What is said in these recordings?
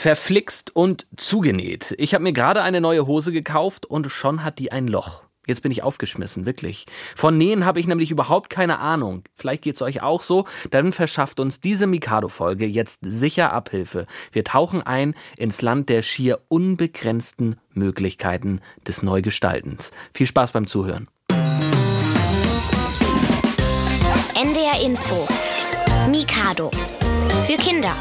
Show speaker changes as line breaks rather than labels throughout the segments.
Verflixt und zugenäht. Ich habe mir gerade eine neue Hose gekauft und schon hat die ein Loch. Jetzt bin ich aufgeschmissen, wirklich. Von Nähen habe ich nämlich überhaupt keine Ahnung. Vielleicht geht's euch auch so. Dann verschafft uns diese Mikado-Folge jetzt sicher Abhilfe. Wir tauchen ein ins Land der schier unbegrenzten Möglichkeiten des Neugestaltens. Viel Spaß beim Zuhören.
NDR Info. Mikado. Für Kinder.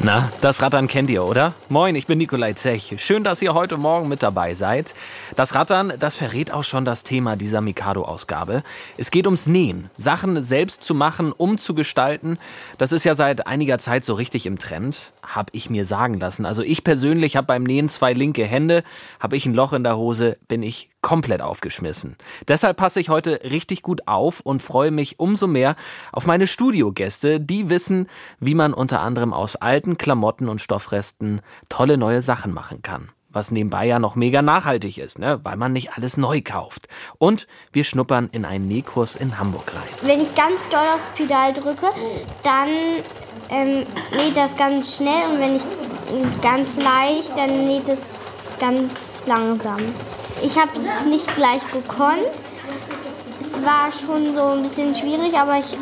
Na, das Rattern kennt ihr, oder? Moin, ich bin Nikolai Zech. Schön, dass ihr heute Morgen mit dabei seid. Das Rattern, das verrät auch schon das Thema dieser Mikado-Ausgabe. Es geht ums Nähen. Sachen selbst zu machen, umzugestalten. Das ist ja seit einiger Zeit so richtig im Trend. Hab ich mir sagen lassen. Also ich persönlich habe beim Nähen zwei linke Hände. Hab ich ein Loch in der Hose, bin ich komplett aufgeschmissen. Deshalb passe ich heute richtig gut auf und freue mich umso mehr auf meine Studiogäste, die wissen, wie man unter anderem aus alten Klamotten und Stoffresten tolle neue Sachen machen kann. Was nebenbei ja noch mega nachhaltig ist, ne? weil man nicht alles neu kauft. Und wir schnuppern in einen Nähkurs in Hamburg rein.
Wenn ich ganz doll aufs Pedal drücke, dann ähm, näht das ganz schnell und wenn ich ganz leicht, dann näht es ganz langsam. Ich habe es nicht gleich gekonnt. Es war schon so ein bisschen schwierig, aber ich,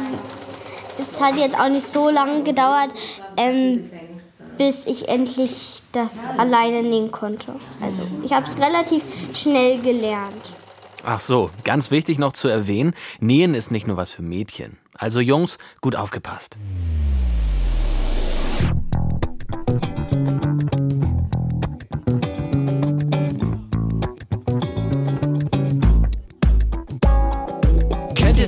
es hat jetzt auch nicht so lange gedauert, ähm, bis ich endlich das alleine nähen konnte. Also ich habe es relativ schnell gelernt.
Ach so, ganz wichtig noch zu erwähnen, Nähen ist nicht nur was für Mädchen. Also Jungs, gut aufgepasst.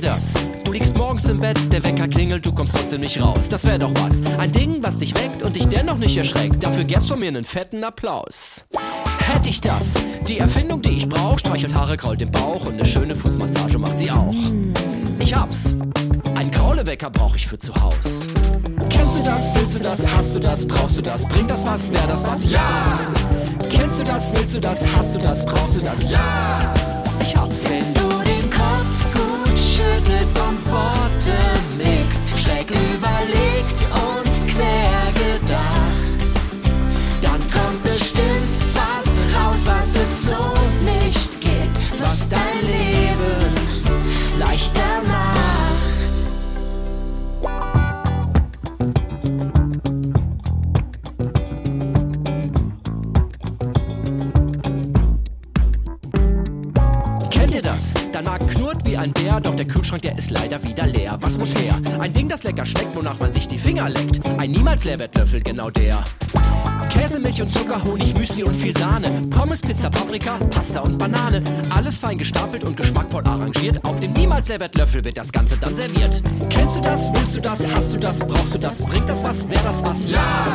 Das? Du liegst morgens im Bett, der Wecker klingelt, du kommst trotzdem nicht raus. Das wäre doch was. Ein Ding, was dich weckt und dich dennoch nicht erschreckt. Dafür gäb's von mir einen fetten Applaus. Hätte ich das, die Erfindung, die ich brauch, streichelt Haare, krault den Bauch und eine schöne Fußmassage macht sie auch. Ich hab's. Ein Kraulewecker brauch ich für zu Haus. Kennst du das? Willst du das? Hast du das? Brauchst du das? Bringt das was? Wär das was? Ja! Kennst du das? Willst du das? Hast du das? Brauchst du das? Ja! Ich hab's. Wenn du schüttelst und Worte mixt, schräg überlegt und quer gedacht, dann kommt bestimmt was raus, was es so nicht gibt, was dein Leben doch der Kühlschrank, der ist leider wieder leer. Was muss her? Ein Ding, das lecker schmeckt, wonach man sich die Finger leckt. Ein niemals Leerwertlöffel, genau der. Käse, Milch und Zucker, Honig, Müsli und viel Sahne. Pommes, Pizza, Paprika, Pasta und Banane. Alles fein gestapelt und geschmackvoll arrangiert. Auf dem niemals Leerwertlöffel wird das Ganze dann serviert. Kennst du das? Willst du das? Hast du das? Brauchst du das? Bringt das was? Wär das was? Ja!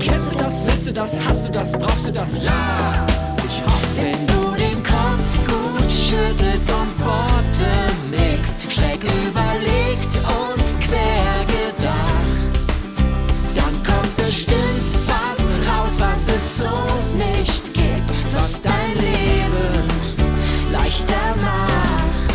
Kennst du das? Willst du das? Hast du das? Brauchst du das? Ja! Ich hab's. Wenn du den Kopf gut schüttelst und Worte schräg überlegt und quer gedacht, dann kommt bestimmt was raus, was es so nicht gibt, was dein Leben leichter macht.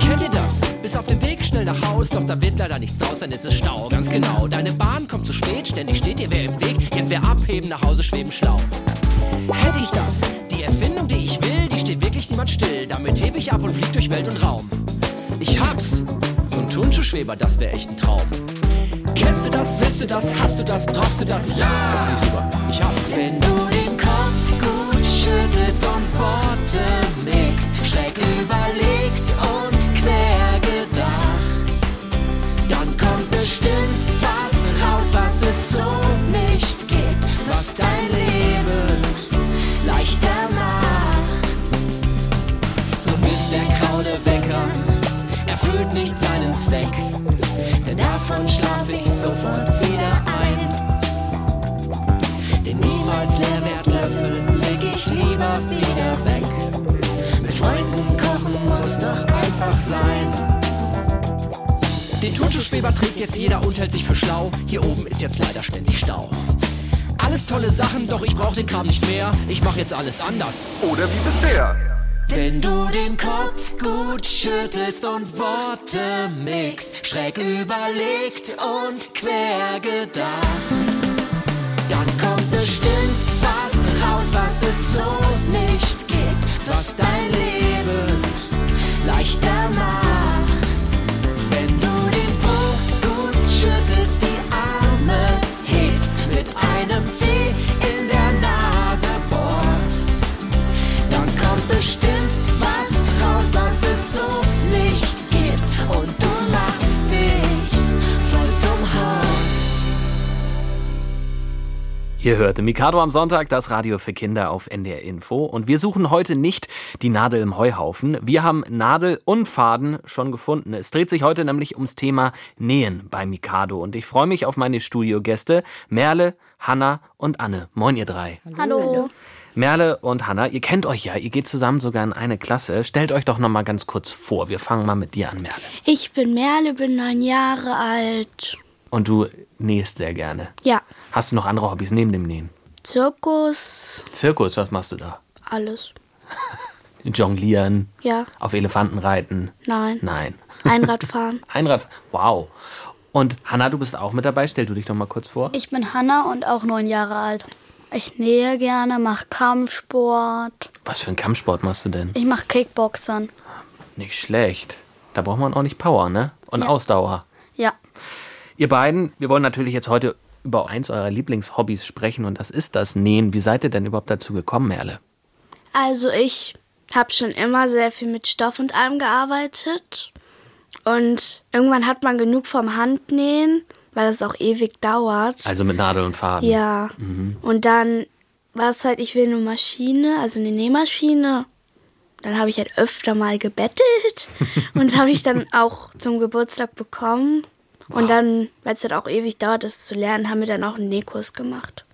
Kennt ihr das? Bis auf dem Weg schnell nach Haus, doch da wird leider nichts draus, dann ist es Stau. Ganz genau. Deine Bahn kommt zu spät, ständig steht dir wer im Weg, irgendwer abheben, nach Hause schweben schlau. Hätte ich das, die Erfindung, wirklich niemand still. Damit hebe ich ab und flieg durch Welt und Raum. Ich hab's, so ein Turnschuhschweber, das wär echt ein Traum. Kennst du das, willst du das, hast du das, brauchst du das? Ja! Super, ich hab's. Wenn du sein. Den Turnschuhschweber trägt jetzt jeder und hält sich für schlau. Hier oben ist jetzt leider ständig Stau. Alles tolle Sachen, doch ich brauch den Kram nicht mehr. Ich mach jetzt alles anders.
Oder wie bisher.
Wenn du den Kopf gut schüttelst und Worte mixt, schräg überlegt und quer gedacht, dann kommt bestimmt was raus, was es so nicht gibt, was dein Leben leichter macht.
Ihr hörte Mikado am Sonntag, das Radio für Kinder auf NDR Info. Und wir suchen heute nicht die Nadel im Heuhaufen. Wir haben Nadel und Faden schon gefunden. Es dreht sich heute nämlich ums Thema Nähen bei Mikado. Und ich freue mich auf meine Studiogäste Merle, Hanna und Anne. Moin, ihr drei.
Hallo.
Merle und Hanna, ihr kennt euch ja, ihr geht zusammen sogar in eine Klasse. Stellt euch doch noch mal ganz kurz vor. Wir fangen mal mit dir an, Merle.
Ich bin Merle, bin neun Jahre alt.
Und du nähst sehr gerne.
Ja.
Hast du noch andere Hobbys neben dem Nähen?
Zirkus,
Zirkus, was machst du da?
alles.
Jonglieren,
Ja,
auf Elefanten reiten?
nein.
Nein.
Einradfahren.
Einrad, wow. Und Hanna, du bist auch mit dabei. Stell du dich doch mal kurz vor.
Ich bin Hanna und auch neun Jahre alt. Ich nähe gerne, mache Kampfsport.
Was für einen Kampfsport machst du denn?
Ich mache Kickboxern.
Nicht schlecht. Da braucht man auch nicht Power, ne? Und Ausdauer.
Ja.
Ihr beiden, wir wollen natürlich jetzt heute über eins eurer Lieblingshobbys sprechen und das ist das Nähen. Wie seid ihr denn überhaupt dazu gekommen, Merle?
Also ich habe schon immer sehr viel mit Stoff und allem gearbeitet. Und irgendwann hat man genug vom Handnähen, weil es auch ewig dauert.
Also mit Nadel und Faden.
Ja. Und dann war es halt, ich will eine Maschine, also eine Nähmaschine. Dann habe ich halt öfter mal gebettelt und habe ich dann auch zum Geburtstag bekommen. Und dann, weil es halt auch ewig dauert, das zu lernen, haben wir dann auch einen Nähkurs gemacht.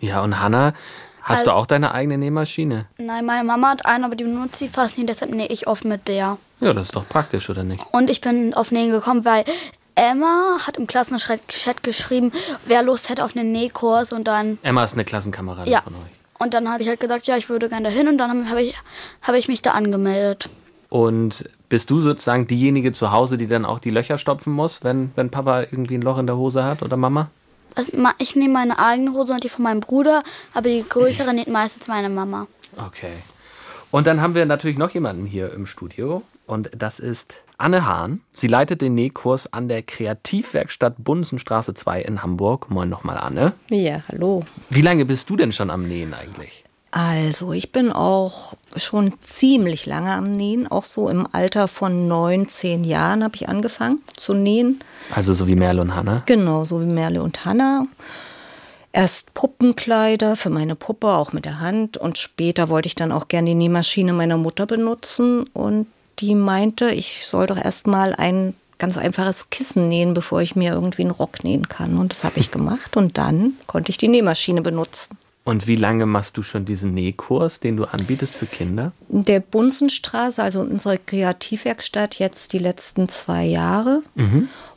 Ja, und Hanna, hast du auch deine eigene Nähmaschine?
Nein, meine Mama hat einen, aber die benutzt sie fast nie, deshalb nähe ich oft mit der.
Ja, das ist doch praktisch, oder nicht?
Und ich bin auf Nähen gekommen, weil Emma hat im Klassenchat geschrieben, wer Lust hätte auf einen Nähkurs und dann
Emma ist eine Klassenkameradin
Ja.
von euch.
und dann habe ich halt gesagt, ja, ich würde gerne dahin und dann habe ich, habe ich mich da angemeldet.
Und bist du sozusagen diejenige zu Hause, die dann auch die Löcher stopfen muss, wenn, wenn Papa irgendwie ein Loch in der Hose hat oder Mama?
Also, ich nehme meine eigene Hose und die von meinem Bruder, aber die größere näht meistens meine Mama.
Okay. Und dann haben wir natürlich noch jemanden hier im Studio und das ist Anne Hahn. Sie leitet den Nähkurs an der Kreativwerkstatt Bunsenstraße 2 in Hamburg. Moin nochmal, Anne.
Ja, hallo.
Wie lange bist du denn schon am Nähen eigentlich?
Also, ich bin auch schon ziemlich lange am Nähen. Auch so im Alter von neun, zehn Jahren habe ich angefangen zu nähen.
Also so wie Merle und Hanna.
Genau, so wie Merle und Hanna. Erst Puppenkleider für meine Puppe, auch mit der Hand. Und später wollte ich dann auch gerne die Nähmaschine meiner Mutter benutzen. Und die meinte, ich soll doch erst mal ein ganz einfaches Kissen nähen, bevor ich mir irgendwie einen Rock nähen kann. Und das habe ich gemacht. Und dann konnte ich die Nähmaschine benutzen.
Und wie lange machst du schon diesen Nähkurs, den du anbietest für Kinder?
der Bunsenstraße, also unsere Kreativwerkstatt, jetzt die letzten zwei Jahre.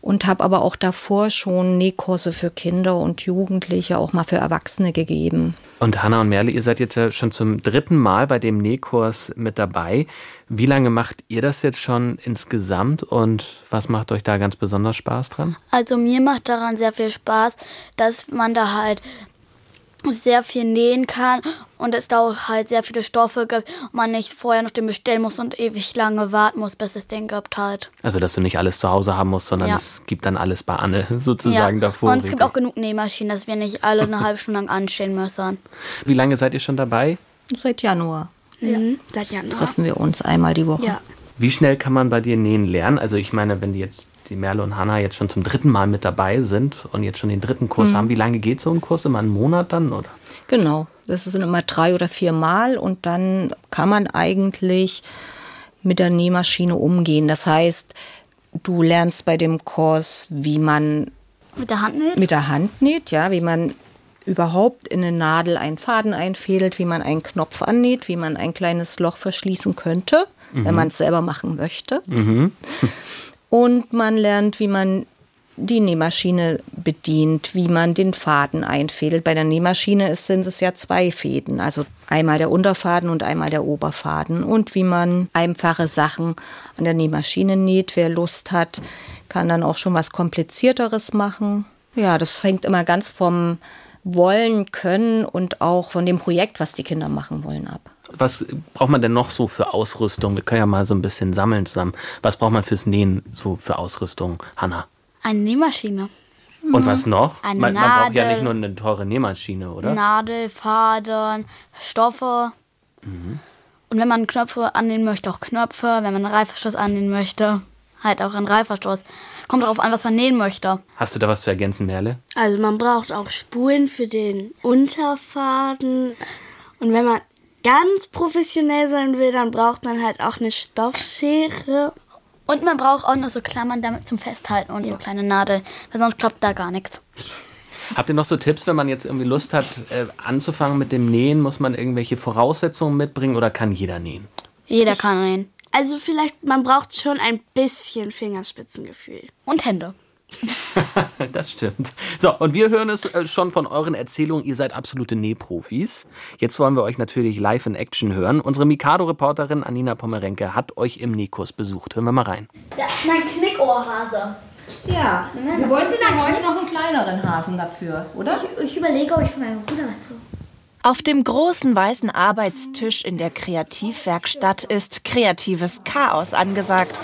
Und habe aber auch davor schon Nähkurse für Kinder und Jugendliche, auch mal für Erwachsene gegeben.
Und Hanna und Merle, ihr seid jetzt ja schon zum dritten Mal bei dem Nähkurs mit dabei. Wie lange macht ihr das jetzt schon insgesamt und was macht euch da ganz besonders Spaß dran?
Also mir macht daran sehr viel Spaß, dass man da halt sehr viel nähen kann und es da auch halt sehr viele Stoffe gibt und man nicht vorher noch den bestellen muss und ewig lange warten muss, bis es den gibt halt.
Also, dass du nicht alles zu Hause haben musst, sondern
Ja.
es gibt dann alles bei Anne sozusagen davor.
Und es gibt auch genug Nähmaschinen, dass wir nicht alle eine halbe Stunde lang anstehen müssen.
Wie lange seid ihr schon dabei?
Seit Januar
Mhm. Seit Januar.
treffen wir uns einmal die Woche.
Ja.
Wie schnell kann man bei dir nähen lernen? Also, ich meine, wenn die jetzt die Merle und Hanna jetzt schon zum dritten Mal mit dabei sind und jetzt schon den dritten Kurs haben, wie lange geht so ein Kurs? Immer einen Monat dann, oder?
Genau, das sind immer drei oder vier Mal und dann kann man eigentlich mit der Nähmaschine umgehen. Das heißt, du lernst bei dem Kurs, wie man
Mit der Hand näht?
mit der Hand näht, ja, wie man überhaupt in eine Nadel einen Faden einfädelt, wie man einen Knopf annäht, wie man ein kleines Loch verschließen könnte, wenn man es selber machen möchte. Und man lernt, wie man die Nähmaschine bedient, wie man den Faden einfädelt. Bei der Nähmaschine sind es ja zwei Fäden, also einmal der Unterfaden und einmal der Oberfaden. Und wie man einfache Sachen an der Nähmaschine näht. Wer Lust hat, kann dann auch schon was Komplizierteres machen. Ja, das hängt immer ganz vom Wollen, Können und auch von dem Projekt, was die Kinder machen wollen, ab.
Was braucht man denn noch so für Ausrüstung? Wir können ja mal so ein bisschen sammeln zusammen. Was braucht man fürs Nähen so für Ausrüstung, Hanna?
Eine Nähmaschine.
Und was noch?
Eine
man, man braucht ja nicht nur eine teure Nähmaschine, oder?
Nadel, Faden, Stoffe. Und wenn man Knöpfe annähen möchte, auch Knöpfe. Wenn man einen Reißverschluss annähen möchte, halt auch einen Reißverschluss. Kommt darauf an, was man nähen möchte.
Hast du da was zu ergänzen, Merle?
Also man braucht auch Spulen für den Unterfaden. Und wenn man ganz professionell sein will, dann braucht man halt auch eine Stoffschere.
Und man braucht auch noch so Klammern damit zum Festhalten und so kleine Nadeln, weil sonst klappt da gar nichts.
Habt ihr noch so Tipps, wenn man jetzt irgendwie Lust hat, äh, anzufangen mit dem Nähen? Muss man irgendwelche Voraussetzungen mitbringen oder kann jeder nähen?
Jeder kann nähen.
Also vielleicht, man braucht schon ein bisschen Fingerspitzengefühl.
Und Hände.
Das stimmt. So, und wir hören es äh, schon von euren Erzählungen. Ihr seid absolute Nähprofis. Jetzt wollen wir euch natürlich live in Action hören. Unsere Mikado-Reporterin Anina Pomerenke hat euch im Nähkurs besucht. Hören wir mal rein.
Das ist mein Knickohrhase.
Ja, du wolltest ja heute noch einen kleineren Hasen dafür, oder?
Ich überlege, ob ich von meinem Bruder was tue.
Auf dem großen weißen Arbeitstisch in der Kreativwerkstatt ist kreatives Chaos angesagt.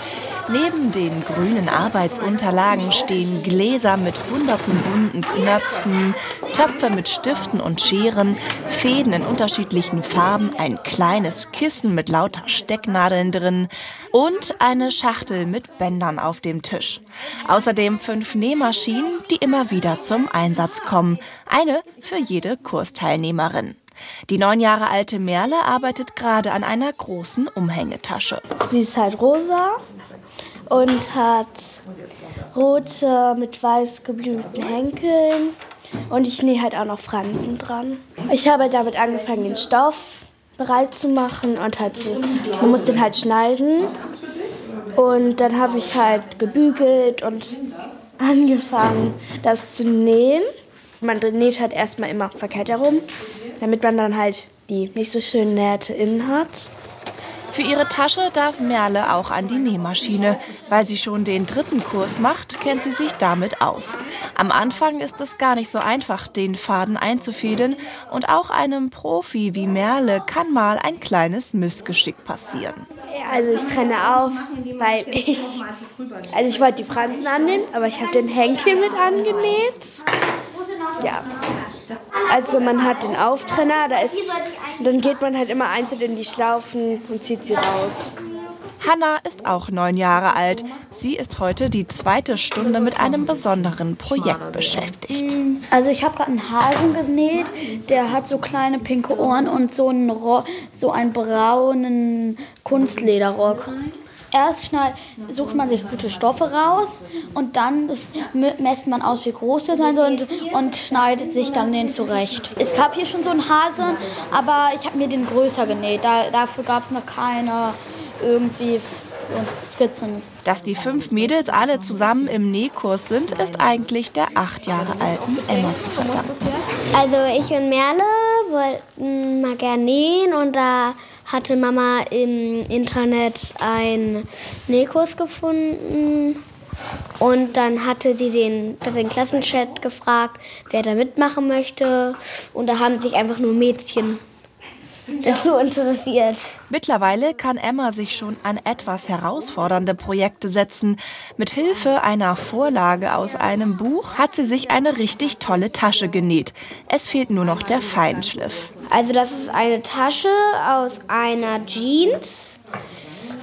Neben den grünen Arbeitsunterlagen stehen Gläser mit hunderten bunten Knöpfen, Töpfe mit Stiften und Scheren, Fäden in unterschiedlichen Farben, ein kleines Kissen mit lauter Stecknadeln drin und eine Schachtel mit Bändern auf dem Tisch. Außerdem fünf Nähmaschinen, die immer wieder zum Einsatz kommen. Eine für jede Kursteilnehmerin. Die neun Jahre alte Merle arbeitet gerade an einer großen Umhängetasche.
Sie ist halt rosa und hat rote mit weiß geblümten Henkeln. Und ich nähe halt auch noch Fransen dran. Ich habe damit angefangen, den Stoff bereit zu machen und halt so, man muss den halt schneiden. Und dann habe ich halt gebügelt und angefangen, das zu nähen. Man näht halt erstmal immer verkehrt herum, damit man dann halt die nicht so schönen Nähte innen hat.
Für ihre Tasche darf Merle auch an die Nähmaschine. Weil sie schon den dritten Kurs macht, kennt sie sich damit aus. Am Anfang ist es gar nicht so einfach, den Faden einzufädeln. Und auch einem Profi wie Merle kann mal ein kleines Missgeschick passieren.
Also ich trenne auf, weil ich, also ich wollte die Fransen annähen, aber ich habe den Henkel mit angenäht. Ja. Also man hat den Auftrenner, da ist, dann geht man halt immer einzeln in die Schlaufen und zieht sie raus.
Hanna ist auch neun Jahre alt. Sie ist heute die zweite Stunde mit einem besonderen Projekt beschäftigt.
Also ich habe gerade einen Hasen genäht, der hat so kleine pinke Ohren und so einen, Ro so einen braunen Kunstlederrock. Erst schnell sucht man sich gute Stoffe raus und dann messt man aus, wie groß der sein soll und, und schneidet sich dann den zurecht. Es gab hier schon so einen Hasen, aber ich habe mir den größer genäht. Da, dafür gab es noch keine irgendwie Skizzen.
Dass die fünf Mädels alle zusammen im Nähkurs sind, ist eigentlich der acht Jahre alten Emma zu verdanken.
Also ich und Merle wollten mal gerne nähen und da hatte Mama im Internet einen Nähkurs gefunden. Und dann hatte sie den, den Klassenchat gefragt, wer da mitmachen möchte. Und da haben sich einfach nur Mädchen dazu interessiert.
Mittlerweile kann Emma sich schon an etwas herausfordernde Projekte setzen. Mit Hilfe einer Vorlage aus einem Buch hat sie sich eine richtig tolle Tasche genäht. Es fehlt nur noch der Feinschliff.
Also das ist eine Tasche aus einer Jeans.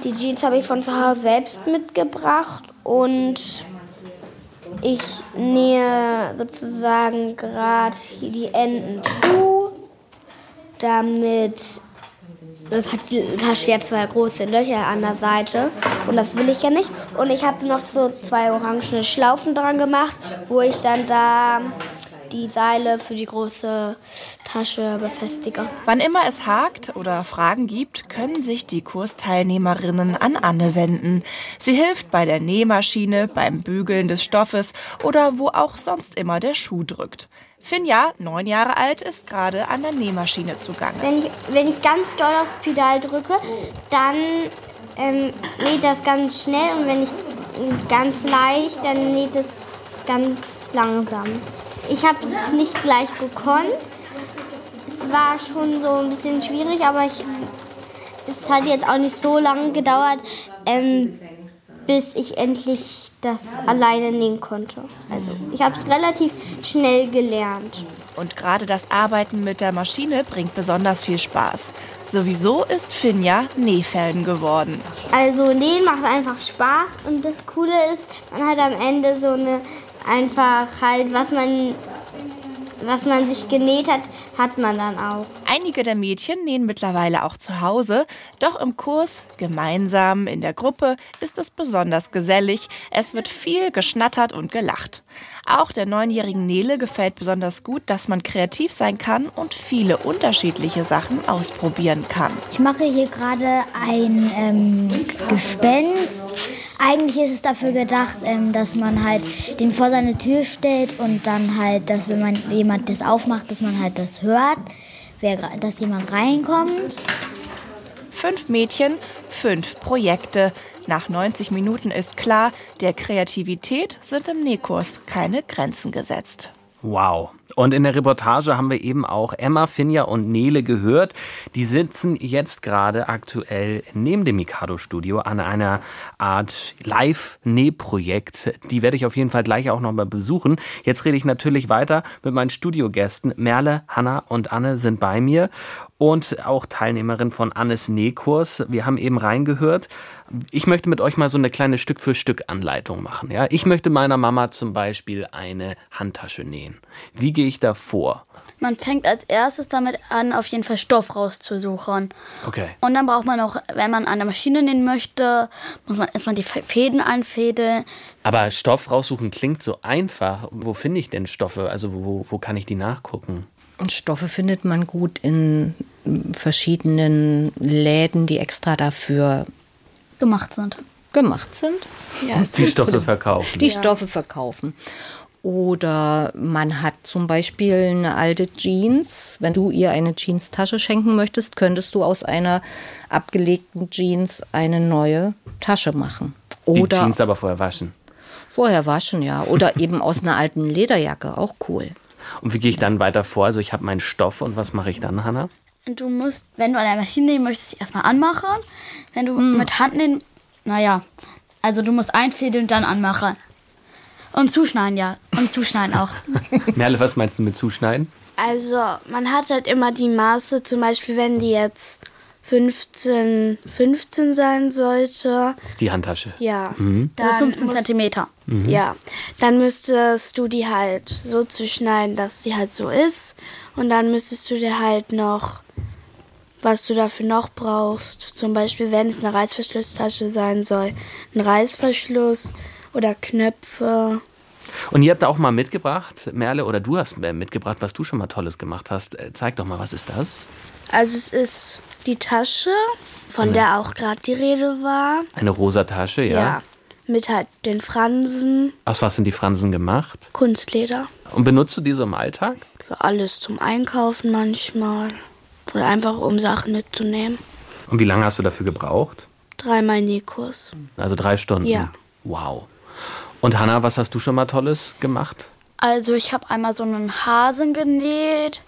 Die Jeans habe ich von zu Hause selbst mitgebracht und ich nähe sozusagen gerade die Enden zu, damit das hat die Tasche jetzt zwei große Löcher an der Seite und das will ich ja nicht. Und ich habe noch so zwei orangene Schlaufen dran gemacht, wo ich dann da
die Seile für die große Tasche befestige.
Wann immer es hakt oder Fragen gibt, können sich die Kursteilnehmerinnen an Anne wenden. Sie hilft bei der Nähmaschine, beim Bügeln des Stoffes oder wo auch sonst immer der Schuh drückt. Finja, neun Jahre alt, ist gerade an der Nähmaschine zugange.
Wenn ich, wenn ich ganz doll aufs Pedal drücke, dann ähm, näht das ganz schnell und wenn ich ganz leicht, dann näht es ganz langsam. Ich habe es nicht gleich gekonnt. Es war schon so ein bisschen schwierig, aber ich, es hat jetzt auch nicht so lange gedauert, ähm, bis ich endlich das alleine nähen konnte. Also ich habe es relativ schnell gelernt.
Und gerade das Arbeiten mit der Maschine bringt besonders viel Spaß. Sowieso ist Finja Nähfan geworden.
Also nähen macht einfach Spaß und das Coole ist, man hat am Ende so eine einfach halt, was man was man sich genäht hat, hat man dann auch.
Einige der Mädchen nähen mittlerweile auch zu Hause, doch im Kurs, gemeinsam, in der Gruppe, ist es besonders gesellig. Es wird viel geschnattert und gelacht. Auch der neunjährigen Nele gefällt besonders gut, dass man kreativ sein kann und viele unterschiedliche Sachen ausprobieren kann.
Ich mache hier gerade ein ähm, Gespenst. Eigentlich ist es dafür gedacht, ähm, dass man halt den vor seine Tür stellt und dann halt, dass wenn man jemand das aufmacht, dass man halt das hört, wer, dass jemand reinkommt.
Fünf Mädchen, fünf Projekte. Nach 90 Minuten ist klar, der Kreativität sind im Nähkurs keine Grenzen gesetzt.
Wow. Und in der Reportage haben wir eben auch Emma, Finja und Nele gehört. Die sitzen jetzt gerade aktuell neben dem Mikado-Studio an einer Art Live-Nähprojekt. Die werde ich auf jeden Fall gleich auch nochmal besuchen. Jetzt rede ich natürlich weiter mit meinen Studiogästen. Merle, Hanna und Anne sind bei mir und auch Teilnehmerin von Annes Nähkurs. Wir haben eben reingehört. Ich möchte mit euch mal so eine kleine Stück für Stück Anleitung machen. Ja? Ich möchte meiner Mama zum Beispiel eine Handtasche nähen. Wie gehe ich da vor?
Man fängt als erstes damit an, auf jeden Fall Stoff rauszusuchen.
Okay.
Und dann braucht man auch, wenn man an der Maschine nähen möchte, muss man erstmal die Fäden einfädeln.
Aber Stoff raussuchen klingt so einfach. Wo finde ich denn Stoffe? Also wo, wo kann ich die nachgucken?
Und Stoffe findet man gut in verschiedenen Läden, die extra dafür
gemacht sind.
Gemacht sind.
Ja, die Stoffe verkaufen.
Die ja. Stoffe verkaufen. Oder man hat zum Beispiel eine alte Jeans. Wenn du ihr eine Jeans-Tasche schenken möchtest, könntest du aus einer abgelegten Jeans eine neue Tasche machen.
Oder Die Jeans aber vorher waschen.
Vorher waschen, ja. Oder eben aus einer alten Lederjacke, auch cool.
Und wie gehe ich dann weiter vor? Also ich habe meinen Stoff und was mache ich dann, Hanna?
Du musst, wenn du an der Maschine nehmen möchtest, erstmal anmachen. Wenn du hm. mit Hand nehmen, naja, also du musst einfädeln und dann anmachen. Und zuschneiden, ja. Und zuschneiden auch.
Merle, was meinst du mit zuschneiden?
Also, man hat halt immer die Maße, zum Beispiel, wenn die jetzt 15, 15 sein sollte.
Die Handtasche.
Ja.
Mhm. Dann 15 Zentimeter.
Mhm. Ja. Dann müsstest du die halt so zuschneiden, dass sie halt so ist. Und dann müsstest du dir halt noch, was du dafür noch brauchst. Zum Beispiel, wenn es eine Reißverschlusstasche sein soll, ein Reißverschluss oder Knöpfe.
Und ihr habt da auch mal mitgebracht, Merle, oder du hast mitgebracht, was du schon mal Tolles gemacht hast. Äh, zeig doch mal, was ist das?
Also es ist die Tasche, von Eine. der auch gerade die Rede war.
Eine rosa Tasche, ja? Ja,
mit halt den Fransen.
Aus was sind die Fransen gemacht?
Kunstleder.
Und benutzt du die so im Alltag?
Für alles, zum Einkaufen manchmal. Oder einfach, um Sachen mitzunehmen.
Und wie lange hast du dafür gebraucht?
Dreimal Nähkurs.
Also drei Stunden?
Ja.
Wow. Und Hanna, was hast du schon mal Tolles gemacht?
Also ich habe einmal so einen Hasen genäht.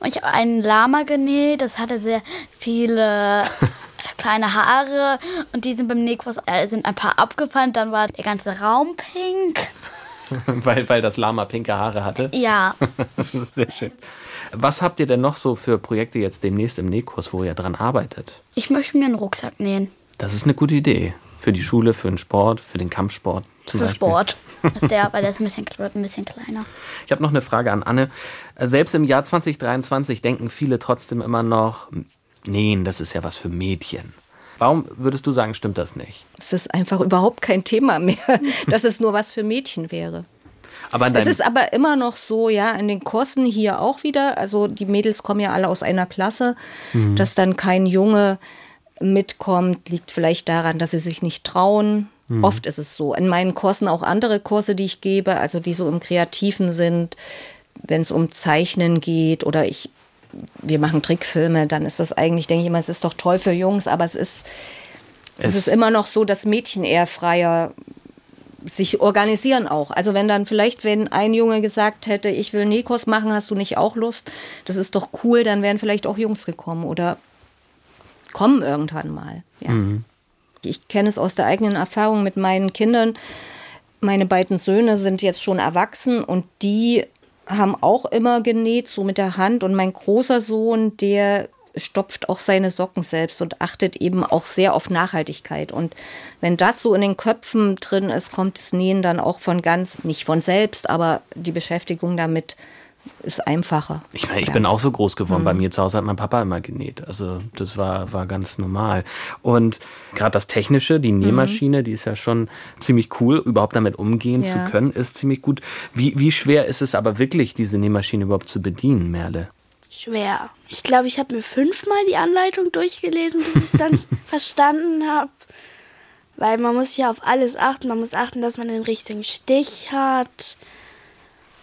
Und ich habe einen Lama genäht. Das hatte sehr viele kleine Haare. Und die sind beim Nähkurs äh, sind ein paar abgefallen. Dann war der ganze Raum pink.
weil, weil das Lama pinke Haare hatte?
Ja.
sehr schön. Was habt ihr denn noch so für Projekte jetzt demnächst im Nähkurs, wo ihr dran arbeitet?
Ich möchte mir einen Rucksack nähen.
Das ist eine gute Idee. Für die Schule, für den Sport, für den Kampfsport.
Zum für Beispiel. Sport. Ist der, weil der ist ein bisschen, ein bisschen kleiner.
Ich habe noch eine Frage an Anne. Selbst im Jahr 2023 denken viele trotzdem immer noch, nähen, das ist ja was für Mädchen. Warum würdest du sagen, stimmt das nicht?
Es ist einfach überhaupt kein Thema mehr, dass es nur was für Mädchen wäre.
Aber
es ist aber immer noch so, ja, in den Kursen hier auch wieder, also die Mädels kommen ja alle aus einer Klasse, mhm. dass dann kein Junge mitkommt, liegt vielleicht daran, dass sie sich nicht trauen. Mhm. Oft ist es so. In meinen Kursen auch andere Kurse, die ich gebe, also die so im Kreativen sind, wenn es um Zeichnen geht oder ich, wir machen Trickfilme, dann ist das eigentlich, denke ich immer, es ist doch toll für Jungs, aber es ist, es, es ist immer noch so, dass Mädchen eher freier sich organisieren auch. Also wenn dann vielleicht, wenn ein Junge gesagt hätte, ich will Nekos machen, hast du nicht auch Lust? Das ist doch cool, dann wären vielleicht auch Jungs gekommen oder kommen irgendwann mal. Ja. Mhm. Ich kenne es aus der eigenen Erfahrung mit meinen Kindern. Meine beiden Söhne sind jetzt schon erwachsen und die haben auch immer genäht, so mit der Hand. Und mein großer Sohn, der stopft auch seine Socken selbst und achtet eben auch sehr auf Nachhaltigkeit. Und wenn das so in den Köpfen drin ist, kommt das Nähen dann auch von ganz, nicht von selbst, aber die Beschäftigung damit ist einfacher.
Ich meine, ich ja. bin auch so groß geworden. Mhm. Bei mir zu Hause hat mein Papa immer genäht. Also das war, war ganz normal. Und gerade das Technische, die Nähmaschine, mhm. die ist ja schon ziemlich cool. Überhaupt damit umgehen ja. zu können, ist ziemlich gut. Wie, wie schwer ist es aber wirklich, diese Nähmaschine überhaupt zu bedienen, Merle?
Schwer. Ich glaube, ich habe mir fünfmal die Anleitung durchgelesen, bis ich es dann verstanden habe. Weil man muss ja auf alles achten. Man muss achten, dass man den richtigen Stich hat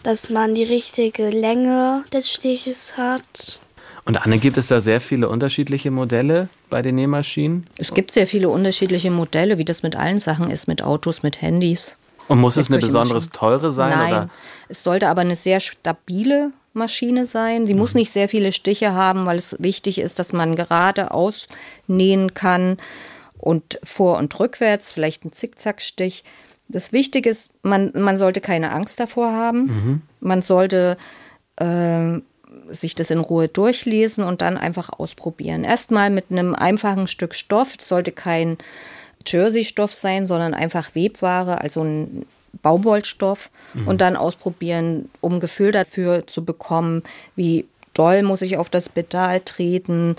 dass man die richtige Länge des Stiches hat.
Und Anne, gibt es da sehr viele unterschiedliche Modelle bei den Nähmaschinen?
Es gibt sehr viele unterschiedliche Modelle, wie das mit allen Sachen ist, mit Autos, mit Handys.
Und muss es eine besonders teure sein?
Nein,
oder?
es sollte aber eine sehr stabile Maschine sein. Die mhm. muss nicht sehr viele Stiche haben, weil es wichtig ist, dass man gerade ausnähen kann und vor und rückwärts, vielleicht ein Zickzackstich. Das Wichtige ist, man, man sollte keine Angst davor haben. Mhm. Man sollte äh, sich das in Ruhe durchlesen und dann einfach ausprobieren. Erstmal mit einem einfachen Stück Stoff. Es sollte kein Jersey-Stoff sein, sondern einfach Webware, also ein Baumwollstoff. Mhm. Und dann ausprobieren, um Gefühl dafür zu bekommen, wie doll muss ich auf das Pedal treten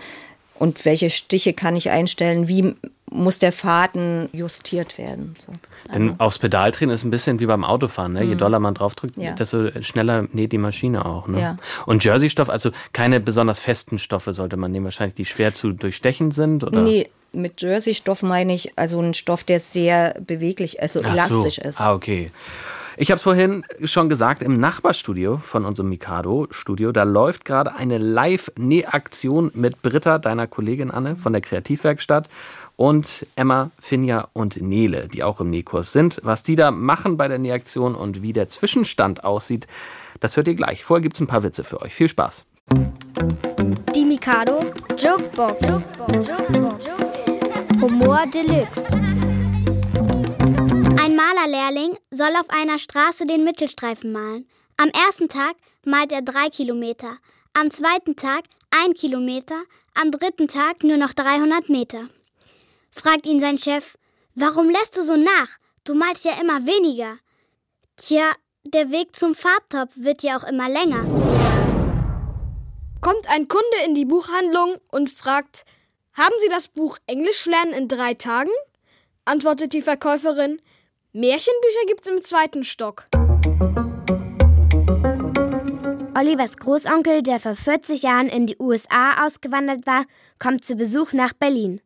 und welche Stiche kann ich einstellen, wie muss der Faden justiert werden. So.
Denn also. aufs Pedal drehen ist ein bisschen wie beim Autofahren. Ne? Je mhm. doller man drauf drückt, ja. desto schneller näht die Maschine auch. Ne? Ja. Und Jersey-Stoff, also keine besonders festen Stoffe sollte man nehmen, wahrscheinlich, die schwer zu durchstechen sind? Oder?
Nee, mit Jersey-Stoff meine ich also einen Stoff, der sehr beweglich, also Ach elastisch so. ist.
Ah, okay. Ich habe es vorhin schon gesagt, im Nachbarstudio von unserem Mikado-Studio, da läuft gerade eine Live-Nähaktion mit Britta, deiner Kollegin Anne von der Kreativwerkstatt und Emma, Finja und Nele, die auch im Nähkurs sind. Was die da machen bei der Nähaktion und wie der Zwischenstand aussieht, das hört ihr gleich. Vorher gibt es ein paar Witze für euch. Viel Spaß.
Die Mikado Jokebox. Humor Deluxe. Ein Malerlehrling soll auf einer Straße den Mittelstreifen malen. Am ersten Tag malt er drei Kilometer, am zweiten Tag ein Kilometer, am dritten Tag nur noch 300 Meter fragt ihn sein Chef, warum lässt du so nach? Du malst ja immer weniger. Tja, der Weg zum Farbtopf wird ja auch immer länger.
Kommt ein Kunde in die Buchhandlung und fragt, haben Sie das Buch Englisch lernen in drei Tagen? Antwortet die Verkäuferin, Märchenbücher gibt's im zweiten Stock.
Olivers Großonkel, der vor 40 Jahren in die USA ausgewandert war, kommt zu Besuch nach Berlin.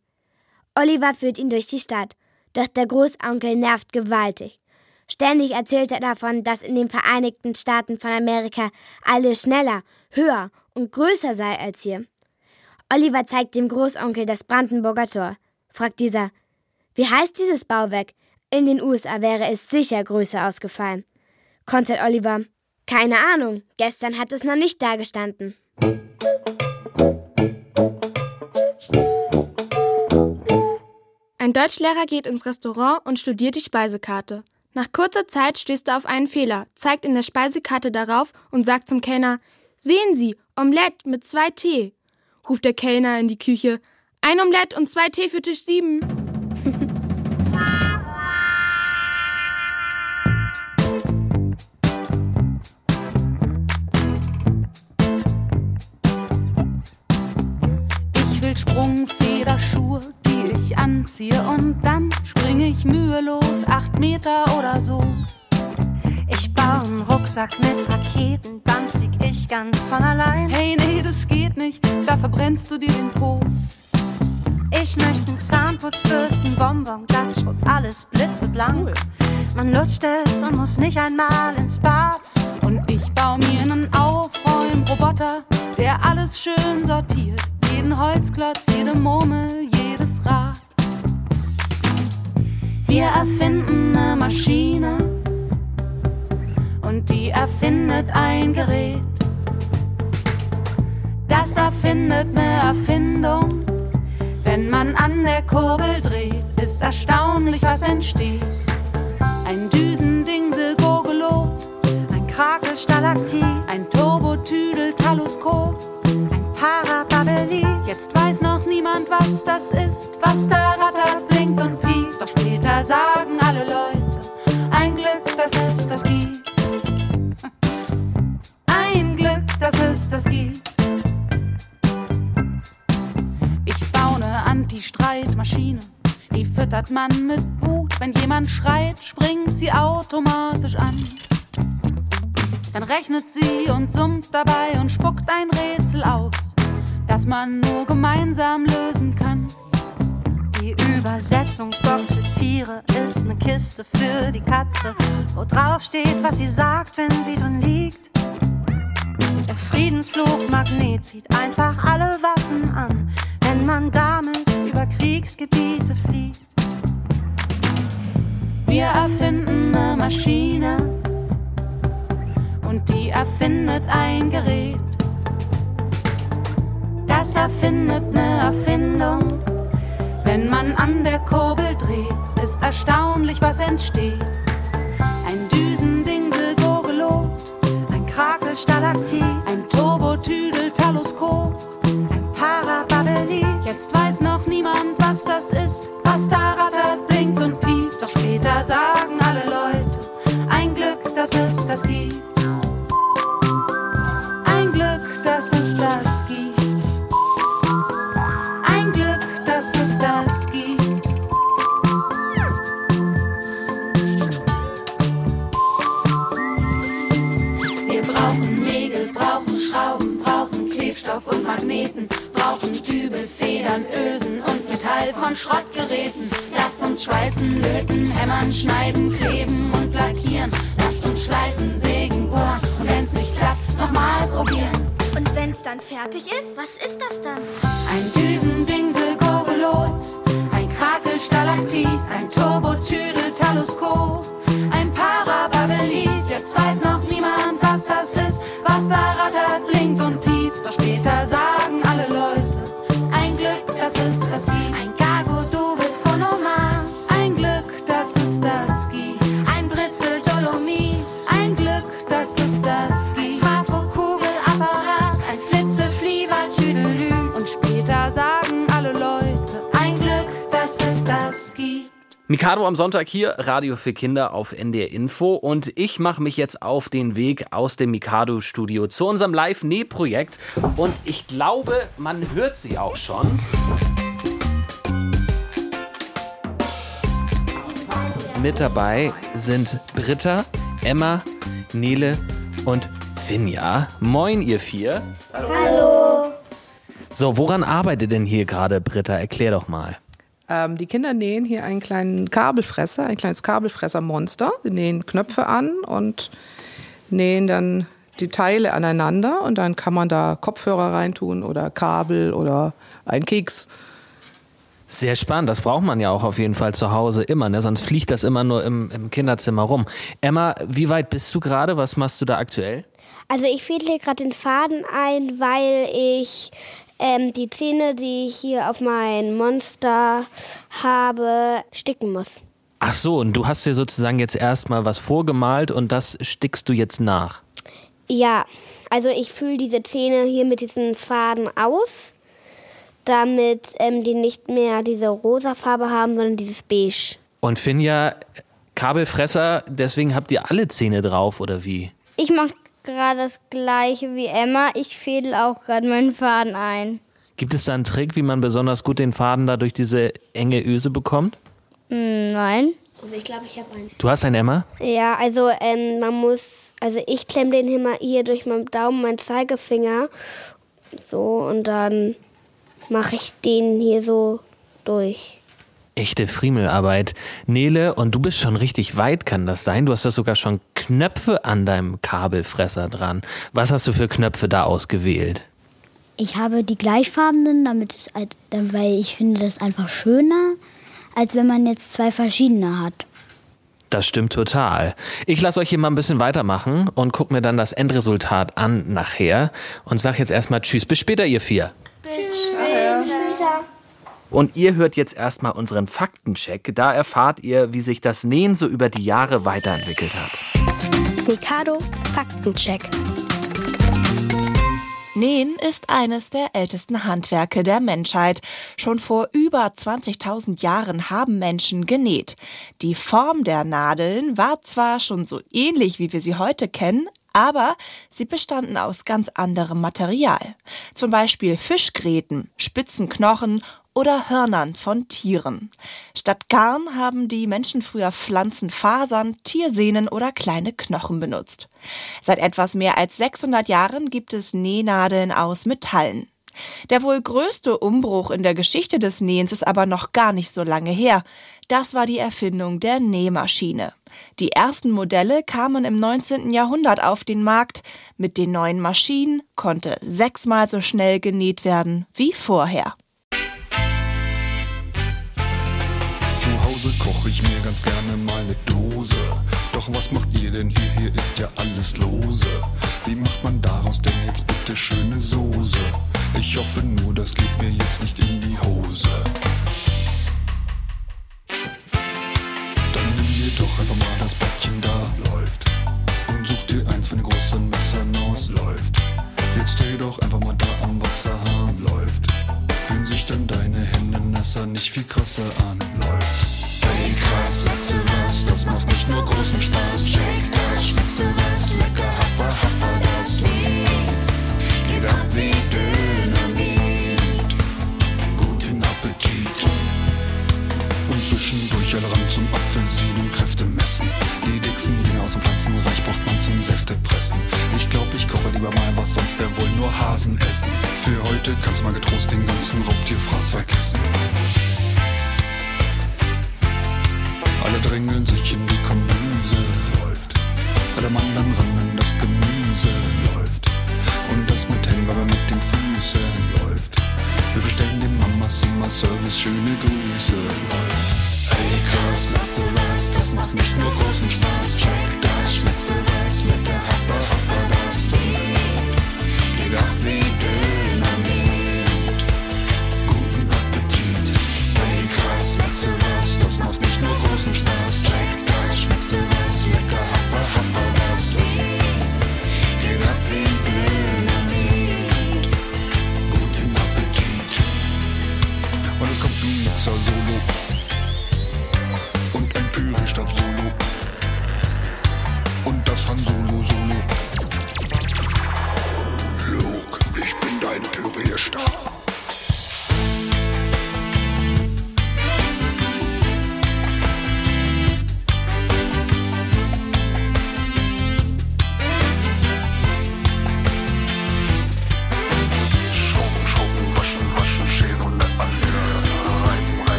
Oliver führt ihn durch die Stadt, doch der Großonkel nervt gewaltig. Ständig erzählt er davon, dass in den Vereinigten Staaten von Amerika alles schneller, höher und größer sei als hier. Oliver zeigt dem Großonkel das Brandenburger Tor. Fragt dieser, wie heißt dieses Bauwerk? In den USA wäre es sicher größer ausgefallen. Kontert Oliver, keine Ahnung, gestern hat es noch nicht dagestanden.
Ein Deutschlehrer geht ins Restaurant und studiert die Speisekarte. Nach kurzer Zeit stößt er auf einen Fehler, zeigt in der Speisekarte darauf und sagt zum Kellner: Sehen Sie, Omelette mit zwei Tee. Ruft der Kellner in die Küche: Ein Omelette und zwei Tee für Tisch sieben.
Ich will Sprungfederschuhe ich anziehe und dann springe ich mühelos acht Meter oder so. Ich
baue einen Rucksack mit Raketen, dann flieg ich ganz von allein.
Hey, nee, das geht nicht, da verbrennst du dir den Po.
Ich möchte einen Zahnputzbürsten, Bonbon, das schrubbt alles blitzeblank. Man lutscht es und muss nicht einmal ins Bad.
Und ich baue mir einen Aufräumroboter, der alles schön sortiert. Jeden Holzklotz, jede Murmel, Rad. Wir erfinden eine Maschine und die erfindet ein Gerät. Das erfindet eine Erfindung. Wenn man an der Kurbel dreht, ist erstaunlich, was entsteht. Ein Düsendingse Gurgelot,
ein Krakelstalaktit,
ein Turbotüdel-Taluskop,
Parababeli.
Jetzt weiß noch niemand, was das ist, was da rattert, blinkt und piept. Doch später sagen alle Leute, ein Glück, dass es das gibt. Ein Glück, dass es das gibt. Ich baue eine Anti-Streitmaschine. Die füttert man mit Wut. Wenn jemand schreit, springt sie automatisch an. Dann rechnet sie und summt dabei und spuckt ein Rätsel aus, das man nur gemeinsam lösen kann.
Die Übersetzungsbox für Tiere ist eine Kiste für die Katze, wo drauf steht, was sie sagt, wenn sie drin liegt. Der Friedensflugmagnet zieht einfach alle Waffen an, wenn man damit über Kriegsgebiete fliegt.
Wir erfinden eine Maschine erfindet ein Gerät. Das erfindet eine Erfindung. Wenn man an der Kurbel dreht, ist erstaunlich, was entsteht. Ein Düsendingse Gurgelot,
ein Krakelstalaktit,
ein Turbotüdel-Taluskop,
ein Parababeli.
Jetzt weiß noch niemand, was das ist, was da rattert, blinkt und piept. Doch später sagen alle Leute, ein Glück, dass es das gibt. Dass es das gibt. Ein Glück, dass es das gibt. Wir brauchen Nägel, brauchen Schrauben, brauchen Klebstoff und Magneten, brauchen Dübel, Federn, Ösen und Metall von Schrottgeräten. Lass uns schweißen, löten, hämmern, schneiden, kleben und lackieren. Lass uns schleifen, sägen, bohren und wenn's nicht klappt, nochmal probieren.
Und wenn's dann fertig ist, was ist das dann?
Ein Düsendingse Gurgelot, ein Krakelstalaktit, ein Turbotüdel-Taluskop, ein Parababelit. Jetzt weiß noch niemand, was das ist, was da rattert, blinkt und piept. Doch später sagen alle Leute, ein Glück, dass es das gibt.
Mikado am Sonntag hier, Radio für Kinder auf NDR Info. Und ich mache mich jetzt auf den Weg aus dem Mikado-Studio zu unserem Live-Näh-Projekt. Und ich glaube, man hört sie auch schon. Mit dabei sind Britta, Emma, Nele und Finja. Moin, ihr vier.
Hallo.
So, woran arbeitet denn hier gerade Britta? Erklär doch mal.
Ähm, die Kinder nähen hier einen kleinen Kabelfresser, ein kleines Kabelfressermonster. Die nähen Knöpfe an und nähen dann die Teile aneinander und dann kann man da Kopfhörer reintun oder Kabel oder einen Keks.
Sehr spannend, das braucht man ja auch auf jeden Fall zu Hause immer, ne? sonst fliegt das immer nur im, im Kinderzimmer rum. Emma, wie weit bist du gerade? Was machst du da aktuell?
Also ich fädle gerade den Faden ein, weil ich ähm, die Zähne, die ich hier auf mein Monster habe, sticken muss.
Ach so, und du hast dir sozusagen jetzt erstmal was vorgemalt und das stickst du jetzt nach.
Ja, also ich fülle diese Zähne hier mit diesen Faden aus, damit ähm, die nicht mehr diese rosa Farbe haben, sondern dieses Beige.
Und Finja, Kabelfresser, deswegen habt ihr alle Zähne drauf, oder wie?
Ich mache gerade das gleiche wie Emma. Ich fädel auch gerade meinen Faden ein.
Gibt es da einen Trick, wie man besonders gut den Faden da durch diese enge Öse bekommt?
Hm, nein.
Also ich glaube, ich habe einen.
Du hast einen Emma?
Ja, also ähm, man muss, also ich klemme den immer hier durch meinen Daumen, meinen Zeigefinger. So, und dann mache ich den hier so durch.
Echte Friemelarbeit. Nele, und du bist schon richtig weit, kann das sein? Du hast ja sogar schon Knöpfe an deinem Kabelfresser dran. Was hast du für Knöpfe da ausgewählt?
Ich habe die gleichfarbenen, damit es, weil ich finde das einfach schöner, als wenn man jetzt zwei verschiedene hat.
Das stimmt total. Ich lasse euch hier mal ein bisschen weitermachen und guck mir dann das Endresultat an nachher und sag jetzt erstmal Tschüss. Bis später, ihr vier.
Bis später.
Und ihr hört jetzt erstmal unseren Faktencheck. Da erfahrt ihr, wie sich das Nähen so über die Jahre weiterentwickelt hat.
Mikado Faktencheck.
Nähen ist eines der ältesten Handwerke der Menschheit. Schon vor über 20.000 Jahren haben Menschen genäht. Die Form der Nadeln war zwar schon so ähnlich, wie wir sie heute kennen, aber sie bestanden aus ganz anderem Material. Zum Beispiel Fischgräten, spitzen Knochen oder Hörnern von Tieren. Statt Garn haben die Menschen früher Pflanzenfasern, Tiersehnen oder kleine Knochen benutzt. Seit etwas mehr als 600 Jahren gibt es Nähnadeln aus Metallen. Der wohl größte Umbruch in der Geschichte des Nähens ist aber noch gar nicht so lange her. Das war die Erfindung der Nähmaschine. Die ersten Modelle kamen im 19. Jahrhundert auf den Markt. Mit den neuen Maschinen konnte sechsmal so schnell genäht werden wie vorher.
Hause koche ich mir ganz gerne mal eine Dose. Doch was macht ihr denn hier? Hier ist ja alles lose. Wie macht man daraus denn jetzt bitte schöne Soße? Ich hoffe nur, das geht mir jetzt nicht in die Hose. Dann nimm dir doch einfach mal das Bettchen da, läuft. Und such dir eins von den großen Messern aus, läuft. Jetzt steh doch einfach mal da am Wasserhahn, läuft. Fühlen sich dann deine Hände nasser nicht viel krasser an, läuft. Ey krass, du was, das macht nicht nur großen Spaß. Check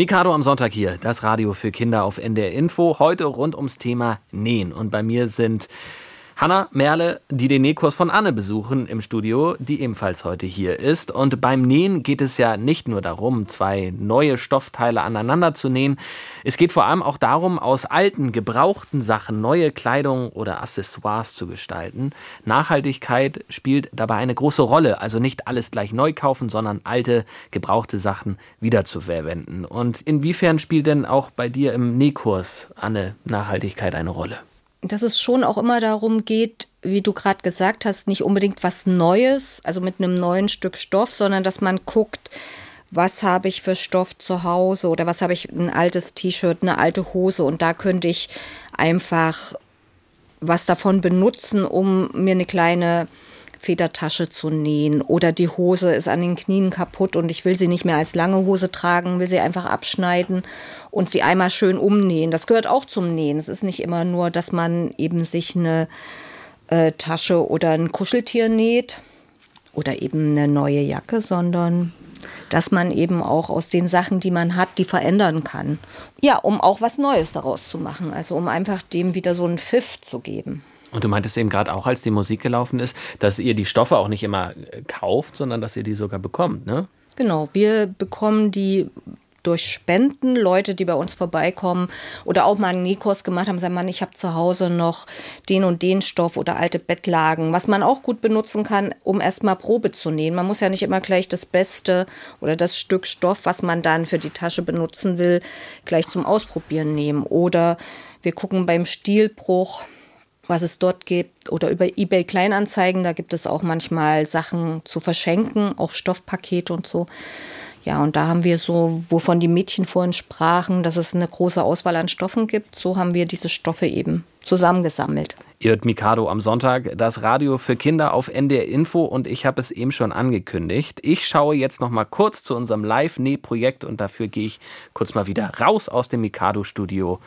Mikado am Sonntag hier, das Radio für Kinder auf NDR Info. Heute rund ums Thema Nähen. Und bei mir sind Hanna Merle, die den Nähkurs von Anne besuchen im Studio, die ebenfalls heute hier ist. Und beim Nähen geht es ja nicht nur darum, zwei neue Stoffteile aneinander zu nähen. Es geht vor allem auch darum, aus alten, gebrauchten Sachen neue Kleidung oder Accessoires zu gestalten. Nachhaltigkeit spielt dabei eine große Rolle. Also nicht alles gleich neu kaufen, sondern alte, gebrauchte Sachen wiederzuverwenden. Und inwiefern spielt denn auch bei dir im Nähkurs, Anne, Nachhaltigkeit eine Rolle?
Dass es schon auch immer darum geht, wie du gerade gesagt hast, nicht unbedingt was Neues, also mit einem neuen Stück Stoff, sondern dass man guckt, was habe ich für Stoff zu Hause oder was habe ich ein altes T-Shirt, eine alte Hose und da könnte ich einfach was davon benutzen, um mir eine kleine Federtasche zu nähen oder die Hose ist an den Knien kaputt und ich will sie nicht mehr als lange Hose tragen, will sie einfach abschneiden und sie einmal schön umnähen. Das gehört auch zum Nähen. Es ist nicht immer nur, dass man eben sich eine äh, Tasche oder ein Kuscheltier näht oder eben eine neue Jacke, sondern dass man eben auch aus den Sachen, die man hat, die verändern kann. Ja, um auch was Neues daraus zu machen, also um einfach dem wieder so einen Pfiff zu geben.
Und du meintest eben gerade auch, als die Musik gelaufen ist, dass ihr die Stoffe auch nicht immer äh, kauft, sondern dass ihr die sogar bekommt, ne?
Genau, wir bekommen die durch Spenden, Leute, die bei uns vorbeikommen oder auch mal einen Nähkurs gemacht haben, sagen, Mann, ich habe zu Hause noch den und den Stoff oder alte Bettlagen, was man auch gut benutzen kann, um erstmal Probe zu nähen. Man muss ja nicht immer gleich das Beste oder das Stück Stoff, was man dann für die Tasche benutzen will, gleich zum Ausprobieren nehmen. Oder wir gucken beim Stilbruch, was es dort gibt oder über eBay Kleinanzeigen, da gibt es auch manchmal Sachen zu verschenken, auch Stoffpakete und so. Ja, und da haben wir so, wovon die Mädchen vorhin sprachen, dass es eine große Auswahl an Stoffen gibt, so haben wir diese Stoffe eben zusammengesammelt.
Ihr Mikado am Sonntag, das Radio für Kinder auf NDR Info und ich habe es eben schon angekündigt. Ich schaue jetzt noch mal kurz zu unserem Live-Näh-Projekt und dafür gehe ich kurz mal wieder raus aus dem Mikado-Studio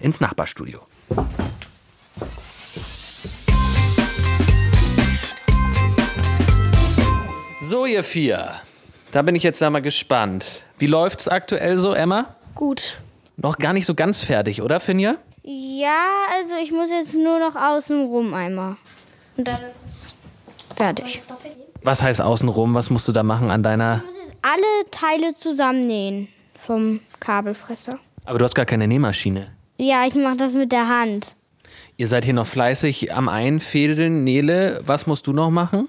ins Nachbarstudio. So, ihr vier. Da bin ich jetzt mal gespannt. Wie läuft's aktuell so, Emma?
Gut.
Noch gar nicht so ganz fertig, oder, Finja?
Ja, also ich muss jetzt nur noch außen rum einmal. Und dann ist es fertig.
Was heißt außenrum? Was musst du da machen an deiner.
Alle Teile zusammennähen vom Kabelfresser.
Aber du hast gar keine Nähmaschine.
Ja, ich mache das mit der Hand.
Ihr seid hier noch fleißig am Einfädeln. Nele, was musst du noch machen?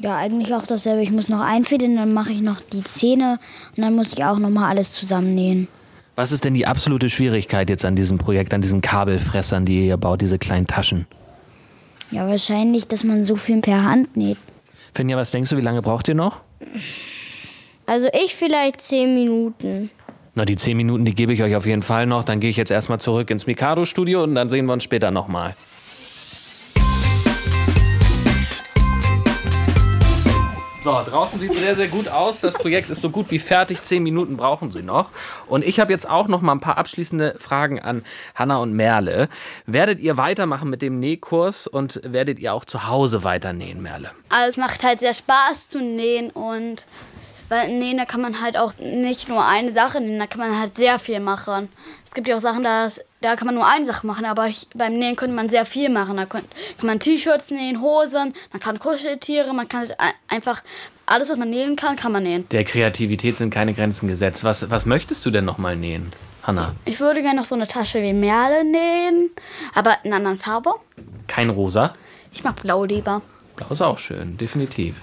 Ja, eigentlich auch dasselbe. Ich muss noch einfädeln, dann mache ich noch die Zähne und dann muss ich auch noch mal alles zusammennähen.
Was ist denn die absolute Schwierigkeit jetzt an diesem Projekt, an diesen Kabelfressern, die ihr hier baut, diese kleinen Taschen?
Ja, wahrscheinlich, dass man so viel per Hand näht.
Finja, was denkst du, wie lange braucht ihr noch?
Also ich vielleicht zehn Minuten.
Na, die zehn Minuten, die gebe ich euch auf jeden Fall noch. Dann gehe ich jetzt erstmal zurück ins Mikado-Studio und dann sehen wir uns später nochmal. So, draußen sieht es sehr, sehr gut aus. Das Projekt ist so gut wie fertig. Zehn Minuten brauchen Sie noch. Und ich habe jetzt auch noch mal ein paar abschließende Fragen an Hanna und Merle. Werdet ihr weitermachen mit dem Nähkurs und werdet ihr auch zu Hause weiter nähen, Merle?
Also es macht halt sehr Spaß zu nähen und weil nähen, da kann man halt auch nicht nur eine Sache nähen, da kann man halt sehr viel machen. Es gibt ja auch Sachen, da, da kann man nur eine Sache machen, aber ich, beim Nähen könnte man sehr viel machen. Da kann, kann man T-Shirts nähen, Hosen, man kann Kuscheltiere, man kann halt einfach alles, was man nähen kann, kann man nähen.
Der Kreativität sind keine Grenzen gesetzt. Was, was möchtest du denn noch mal nähen, Hanna?
Ich würde gerne noch so eine Tasche wie Merle nähen, aber in einer anderen Farbe.
Kein rosa?
Ich mag blau lieber.
Blau ist auch schön, definitiv.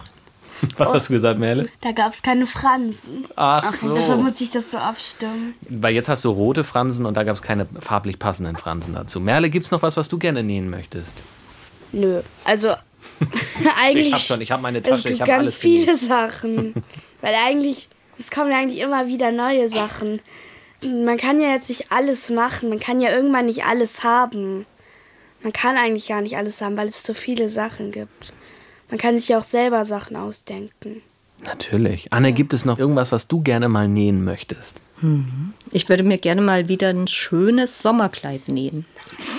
Was hast du gesagt, Merle?
Da gab es keine Fransen.
Ach so.
Deshalb muss ich das so abstimmen.
Weil jetzt hast du rote Fransen und da gab es keine farblich passenden Fransen dazu. Merle, gibt es noch was, was du gerne nähen möchtest?
Nö. Also eigentlich.
Ich hab schon, ich habe meine
es
Tasche,
gibt
ich habe
ganz
alles
viele
genäht.
Sachen. Weil eigentlich, es kommen ja eigentlich immer wieder neue Sachen. Man kann ja jetzt nicht alles machen. Man kann ja irgendwann nicht alles haben. Man kann eigentlich gar nicht alles haben, weil es so viele Sachen gibt. Man kann sich ja auch selber Sachen ausdenken.
Natürlich. Anne, gibt es noch irgendwas, was du gerne mal nähen möchtest?
Ich würde mir gerne mal wieder ein schönes Sommerkleid nähen.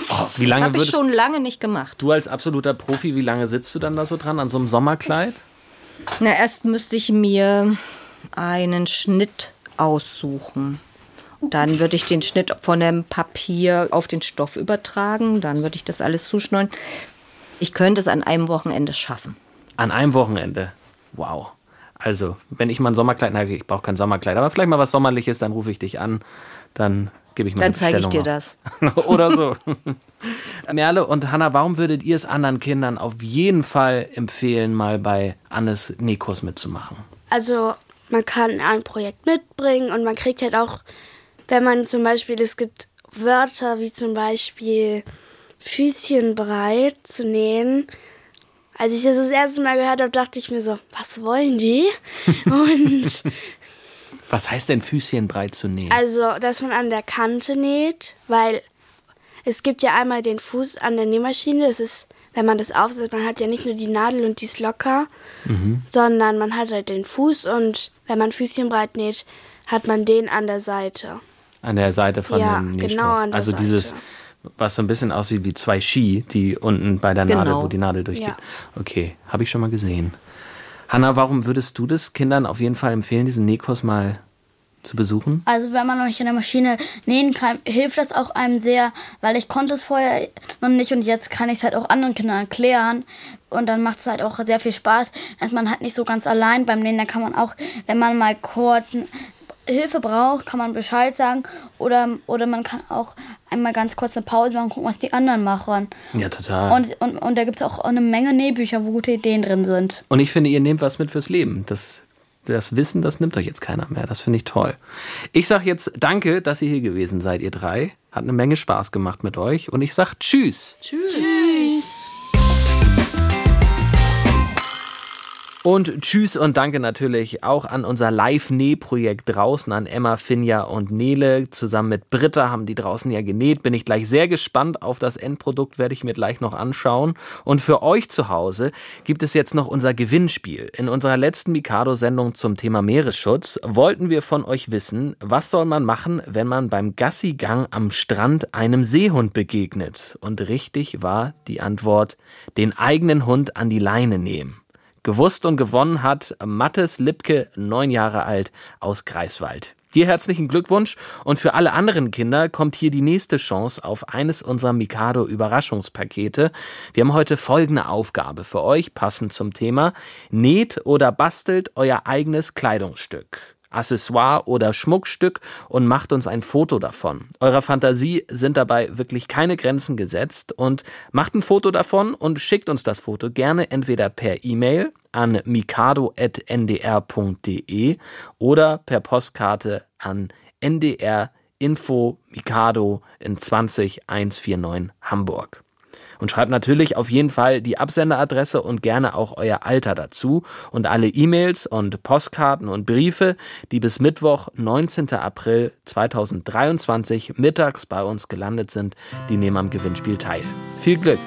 Oh, wie lange
Habe ich schon lange nicht gemacht.
du als absoluter Profi, wie lange sitzt du dann da so dran an so einem Sommerkleid?
Na, erst müsste ich mir einen Schnitt aussuchen. Dann würde ich den Schnitt von dem Papier auf den Stoff übertragen. Dann würde ich das alles zuschneiden. Ich könnte es an einem Wochenende schaffen.
An einem Wochenende? Wow. Also, wenn ich mal ein Sommerkleid, na, ich brauche kein Sommerkleid, aber vielleicht mal was Sommerliches, dann rufe ich dich an. Dann gebe ich mir
Dann zeige ich dir das.
Oder so. Merle und Hanna, warum würdet ihr es anderen Kindern auf jeden Fall empfehlen, mal bei Annes Nähkurs mitzumachen?
Also man kann ein Projekt mitbringen und man kriegt halt auch, wenn man zum Beispiel, es gibt Wörter wie zum Beispiel Füßchen breit zu nähen. Als ich das das erste Mal gehört habe, dachte ich mir so, was wollen die? und
Was heißt denn Füßchen breit zu nähen?
also, dass man an der Kante näht, weil es gibt ja einmal den Fuß an der Nähmaschine, das ist, wenn man das aufsetzt, man hat ja nicht nur die Nadel und die ist locker,
Mhm.
sondern man hat halt den Fuß und wenn man Füßchen breit näht, hat man den an der Seite.
An der Seite von
Ja,
dem
genau
Nähstoff.
an der
also
Seite.
dieses, was so ein bisschen aussieht wie zwei Ski, die unten bei der
Genau.
Nadel, wo die Nadel durchgeht.
Ja.
Okay, habe ich schon mal gesehen. Hanna, warum würdest du das Kindern auf jeden Fall empfehlen, diesen Nähkurs mal zu besuchen?
Also wenn man noch nicht an der Maschine nähen kann, hilft das auch einem sehr, weil ich konnte es vorher noch nicht und jetzt kann ich es halt auch anderen Kindern erklären und dann macht es halt auch sehr viel Spaß, dass man halt nicht so ganz allein beim Nähen, da kann man auch, wenn man mal kurz Hilfe braucht, kann man Bescheid sagen oder, oder man kann auch einmal ganz kurz eine Pause machen, gucken, was die anderen machen.
Ja, total.
Und, und, und da gibt es auch eine Menge Nähbücher, wo gute Ideen drin sind.
Und ich finde, ihr nehmt was mit fürs Leben. Das, das Wissen, das nimmt euch jetzt keiner mehr. Das finde ich toll. Ich sage jetzt danke, dass ihr hier gewesen seid, ihr drei. Hat eine Menge Spaß gemacht mit euch. Und ich sage Tschüss.
Tschüss. Tschüss.
Und tschüss und danke natürlich auch an unser Live-Nähprojekt draußen, an Emma, Finja und Nele. Zusammen mit Britta haben die draußen ja genäht. Bin ich gleich sehr gespannt auf das Endprodukt, werde ich mir gleich noch anschauen. Und für euch zu Hause gibt es jetzt noch unser Gewinnspiel. In unserer letzten Mikado-Sendung zum Thema Meeresschutz wollten wir von euch wissen, was soll man machen, wenn man beim Gassigang am Strand einem Seehund begegnet? Und richtig war die Antwort, den eigenen Hund an die Leine nehmen. Gewusst und gewonnen hat Mattes Lipke, neun Jahre alt, aus Greifswald. Dir herzlichen Glückwunsch und für alle anderen Kinder kommt hier die nächste Chance auf eines unserer Mikado Überraschungspakete. Wir haben heute folgende Aufgabe für euch, passend zum Thema. Näht oder bastelt euer eigenes Kleidungsstück. Accessoire oder Schmuckstück und macht uns ein Foto davon. Eurer Fantasie sind dabei wirklich keine Grenzen gesetzt und macht ein Foto davon und schickt uns das Foto gerne entweder per E-Mail an mikado.ndr.de oder per Postkarte an NDR Info Mikado in 20149 Hamburg. Und schreibt natürlich auf jeden Fall die Absenderadresse und gerne auch euer Alter dazu. Und alle E-Mails und Postkarten und Briefe, die bis Mittwoch, 19. April 2023 mittags bei uns gelandet sind, die nehmen am Gewinnspiel teil. Viel Glück!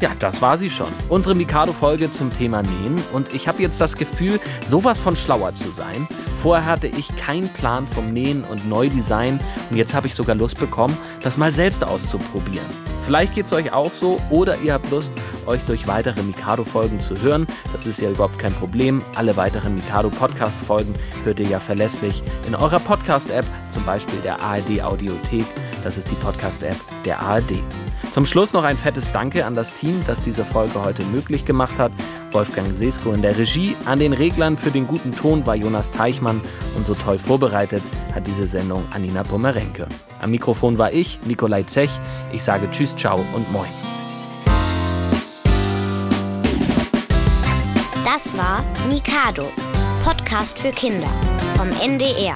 Ja, das war sie schon. Unsere Mikado-Folge zum Thema Nähen. Und ich habe jetzt das Gefühl, sowas von schlauer zu sein. Vorher hatte ich keinen Plan vom Nähen und Neudesign. Und jetzt habe ich sogar Lust bekommen, das mal selbst auszuprobieren. Vielleicht geht es euch auch so oder ihr habt Lust, euch durch weitere Mikado-Folgen zu hören. Das ist ja überhaupt kein Problem. Alle weiteren Mikado-Podcast-Folgen hört ihr ja verlässlich in eurer Podcast-App, zum Beispiel der ARD-Audiothek. Das ist die Podcast-App der ARD. Zum Schluss noch ein fettes Danke an das Team, das diese Folge heute möglich gemacht hat. Wolfgang Sesko in der Regie. An den Reglern für den guten Ton war Jonas Teichmann und so toll vorbereitet hat diese Sendung Anina Pomerenke. Am Mikrofon war ich, Nikolai Zech. Ich sage Tschüss, Ciao und Moin.
Das war Mikado, Podcast für Kinder vom NDR.